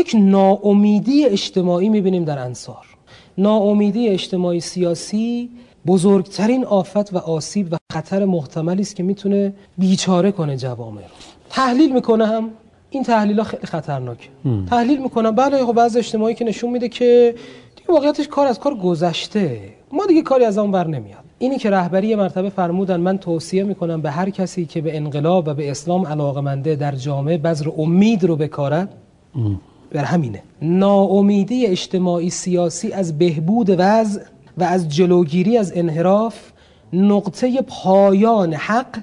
یک ناامیدی اجتماعی می‌بینیم در انصار. ناامیدی اجتماعی سیاسی بزرگترین آفت و آسیب و خطر محتملی است که می‌تونه بیچاره کنه جوامع رو. تحلیل می‌کنه هم این تحلیل ها خیلی خطرناکه. تحلیل می‌کنم بله خب بعض اجتماعی که نشون میده که دیگه واقعیتش کار از کار گذشته. ما دیگه کاری از اون بر نمیاد. اینی که رهبری مرتبه فرمودن من توصیه می‌کنم به هر کسی که به انقلاب و به اسلام علاقمنده در جامعه بذر امید رو بکارد بر همینه. ناامیدی اجتماعی سیاسی از بهبود وضع و از جلوگیری از انحراف نقطه پایان حق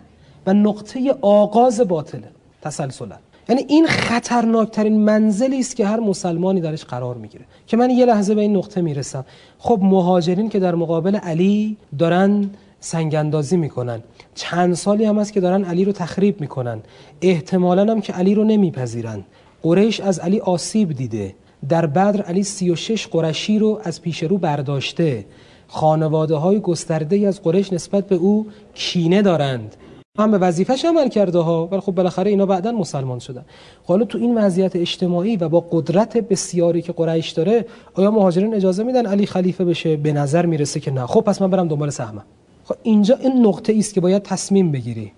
و نقطه آغاز باطله تسلسلا یعنی این خطرناکترین منزلی است که هر مسلمانی درش قرار می‌گیره. که من یه لحظه به این نقطه می‌رسم. خب مهاجرین که در مقابل علی دارن سنگاندازی می‌کنن. چند سالی هم هست که دارن علی رو تخریب می‌کنن. احتمالا هم که علی رو نمیپذیرن. قریش از علی آسیب دیده. در بدر علی 36 قرشی رو از پیش رو برداشته. خانواده های گسترده از قریش نسبت به او کینه دارند. هم به وظیفش عمل کرده ها. ولی خب بالاخره اینا بعدا مسلمان شدن. خب حالا تو این وضعیت اجتماعی و با قدرت بسیاری که قریش داره آیا مهاجرین اجازه میدن علی خلیفه بشه؟ به نظر می‌رسه که نه. خب پس من برم دنبال سهمم. خب اینجا این نقطه است که باید تصمیم بگیری.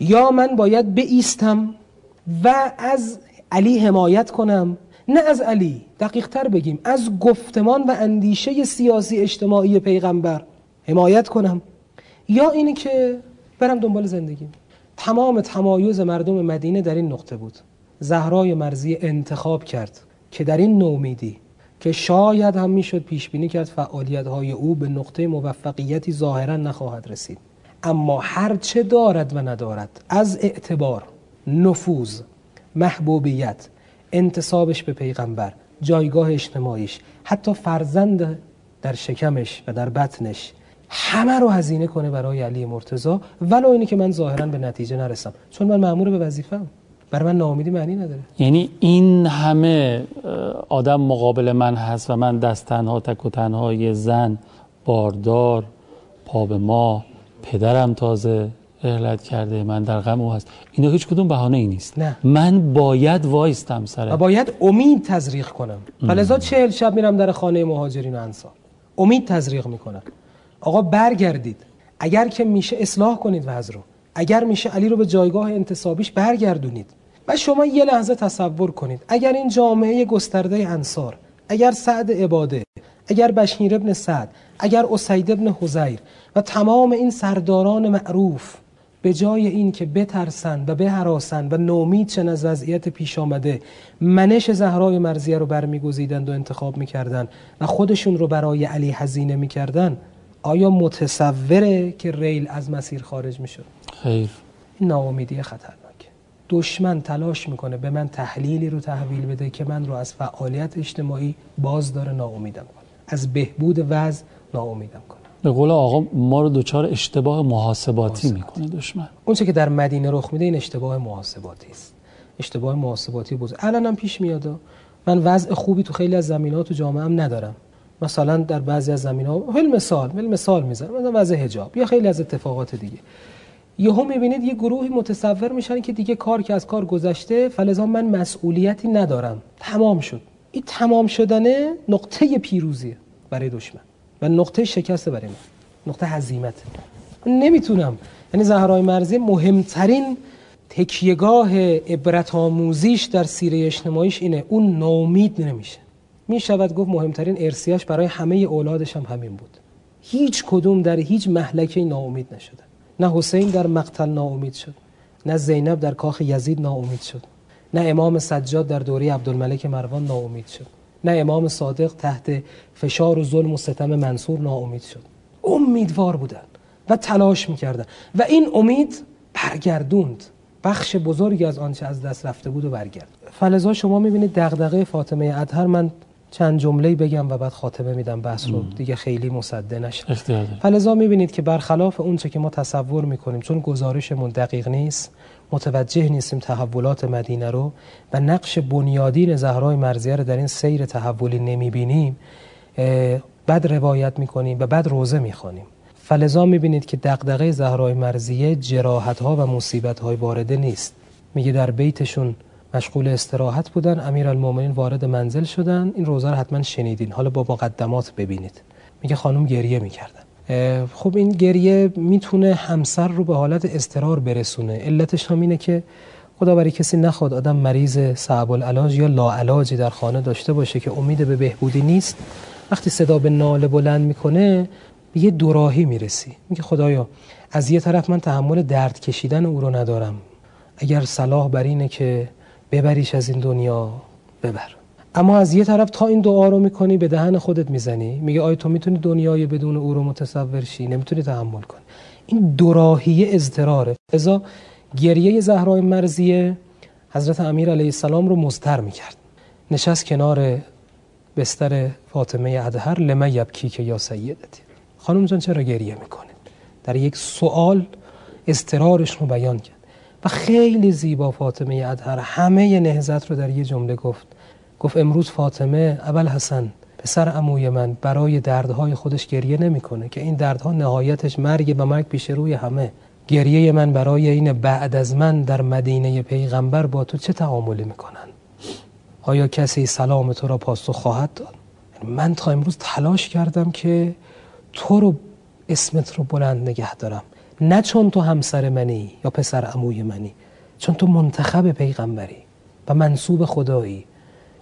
یا من باید ایستم و از علی حمایت کنم؟ نه از علی دقیق تر بگیم از گفتمان و اندیشه سیاسی اجتماعی پیغمبر حمایت کنم. یا اینی که برم دنبال زندگی تمام تمایز مردم مدینه در این نقطه بود. زهرای مرزی انتخاب کرد که در این نومیدی که شاید هم می‌شد پیش بینی کرد فعالیت های او به نقطه موفقیتی ظاهرا نخواهد رسید. اما هر چه دارد و ندارد از اعتبار نفوذ محبوبیت انتصابش به پیغمبر جایگاه اجتماعیش حتی فرزند در شکمش و در بطنش. همه رو هزینه کنه برای علی مرتضا ولو اینی که من ظاهرا به نتیجه نرسم. چون من مأمور به وظیفه‌ام. برای من ناامیدی معنی نداره. یعنی این همه آدم مقابل من هست و من دست تنها تک و تنها زن باردار پا به ما پدرم تازه. رحلت کرده من در غم او هست. اینا هیچ کدوم بهانه ای نیست. نه. من باید وایستم سر. و باید امید تزریق کنم. فلزا چهل شب میرم در خانه مهاجرین انصار امید تزریق می‌کنم. آقا برگردید. اگر که میشه اصلاح کنید وضع رو. اگر میشه علی رو به جایگاه انتصابیش برگردونید. و شما یه لحظه تصور کنید. اگر این جامعه گسترده انصار اگر سعد عباده اگر بشیر ابن سعد اگر اسید ابن حزیر و تمام این سرداران معروف به جای این که بترسند و بهراسند و نومید چن از وضعیت پیش آمده منش زهرای مرزیه رو برمیگزیدند و انتخاب می‌کردند و خودشون رو برای علی هزینه می‌کردند آیا متصوره که ریل از مسیر خارج می‌شد؟ خیر. این ناامیدی خطرناکه دشمن تلاش می‌کنه به من تحلیلی رو تحویل بده که من رو از فعالیت اجتماعی باز داره ناامیدم کنه. از بهبود وضع ناامیدم کنه. به قول آقا ما رو دوچار اشتباه محاسباتی می‌کنه دشمن. اون که در مدینه رخ میده این اشتباه محاسباتی است. اشتباه محاسباتی بزرگ. الان هم پیش میاد. من وضع خوبی تو خیلی از زمینات تو جامعه هم ندارم. مثلا در بعضی از زمین ها خیلی مثال خیلی مثال می‌زنم. مثلا وضع حجاب یا خیلی از اتفاقات دیگه. یهو می‌بینید یه گروهی متصور میشن که دیگه کار که از کار گذشته فلزا من مسئولیتی ندارم. تمام شد. این تمام شدنه نقطه پیروزیه برای دشمن. و نقطه شکست برای من. نقطه هزیمت نمی‌تونم. یعنی زهرای مرزی مهمترین تکیهگاه عبرت آموزیش در سیره اجتماعیش اینه. اون ناامید نمیشه. می شود گفت مهمترین ارسیاش برای همه اولادش هم همین بود. هیچ کدوم در هیچ محلکه ناامید نشده. نه حسین در مقتل ناامید شد. نه زینب در کاخ یزید ناامید شد. نه امام سجاد در دوره عبدالملک مروان ناامید شد. نه امام صادق تحت فشار و ظلم و ستم منصور ناامید شد. امیدوار بودن و تلاش می‌کردن. و این امید برگردوند. بخش بزرگی از آنچه از دست رفته بود و برگرد. فلزا شما می‌بینید دغدغه فاطمه ادهر من چند جمله بگم و بعد خاتمه میدم. بحث رو دیگه خیلی مصده نشه. فلزا می‌بینید که برخلاف اونچه که ما تصور می‌کنیم چون گزارشمون دقیق نیست متوجه نیستیم تحولات مدینه رو و نقش بنیادین زهرای مرزیه رو در این سیر تحولی نمی‌بینیم بد روایت می‌کنیم و بد روزه می‌خوانیم. فلزا می‌بینید که دقدقه زهرای مرزیه جراحت ها و مصیبت های وارده نیست. میگه در بیتشون مشغول استراحت بودن امیرالمومنین وارد منزل شدن این روزا رو حتما شنیدین. حالا با مقدمات ببینید. میگه خانم گریه می‌کردن. خب این گریه می‌تونه همسر رو به حالت استرار برسونه. علتش هم اینه که خدا برای کسی نخواد آدم مریض صعب العلاج یا لاعلاجی در خانه داشته باشه که امید به بهبودی نیست. وقتی صدا به ناله بلند می‌کنه به یه دوراهی می‌رسی. میگه خدایا از یه طرف من تحمل درد کشیدن او رو ندارم. اگر صلاح بر اینه که ببریش از این دنیا ببر. اما از یه طرف تا این دعا رو می‌کنی به دهن خودت می‌زنی. میگه آیا تو می‌تونی دنیای بدون او رو متصور شی؟ نمی‌تونی تحمل کنی. این دوراهی اضطراره. ازا گریه زهرای مرزیه حضرت امیر علیه السلام رو مزتر می‌کرد. نشست کنار بستر فاطمه ادهر لمه یبکی که یا سیدتی. خانم جان چرا گریه می‌کنه؟ در یک سوال استرارش رو بیان کرد. و خیلی زیبا فاطمه ادهر همه نهزت رو در یه جمله گفت. گفت امروز فاطمه اول حسن پسر عموی من برای دردهای خودش گریه نمی‌کنه که این دردها نهایتش مرگ و مرگ پیش روی همه. گریه من برای این بعد از من در مدینه پیغمبر با تو چه تعاملی می‌کنن؟ آیا کسی سلام تو را پاسخ خواهد داد؟ من تا امروز تلاش کردم که تو رو اسمت رو بلند نگه دارم. نه چون تو همسر منی یا پسر عموی منی چون تو منتخب پیغمبری و منصوب خدایی.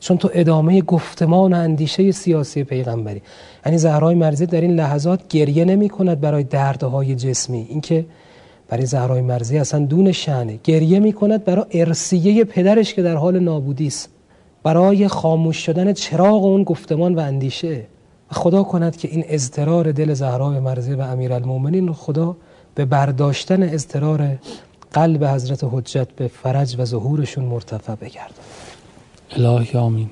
چون تو ادامه گفتمان و اندیشه سیاسی پیغمبری. یعنی زهرای مرزی در این لحظات گریه نمی کند برای دردهای جسمی. اینکه برای زهرای مرزی اصلا دون شنه گریه می کند برای ارسیه پدرش که در حال نابودی است. برای خاموش شدن چراغ اون گفتمان و اندیشه. خدا کند که این اضطرار دل زهرای مرزی و امیرالمومنین خدا به برداشتن اضطرار قلب حضرت حجت به فرج و ظهورشون مرتفع بگردن الهی آمین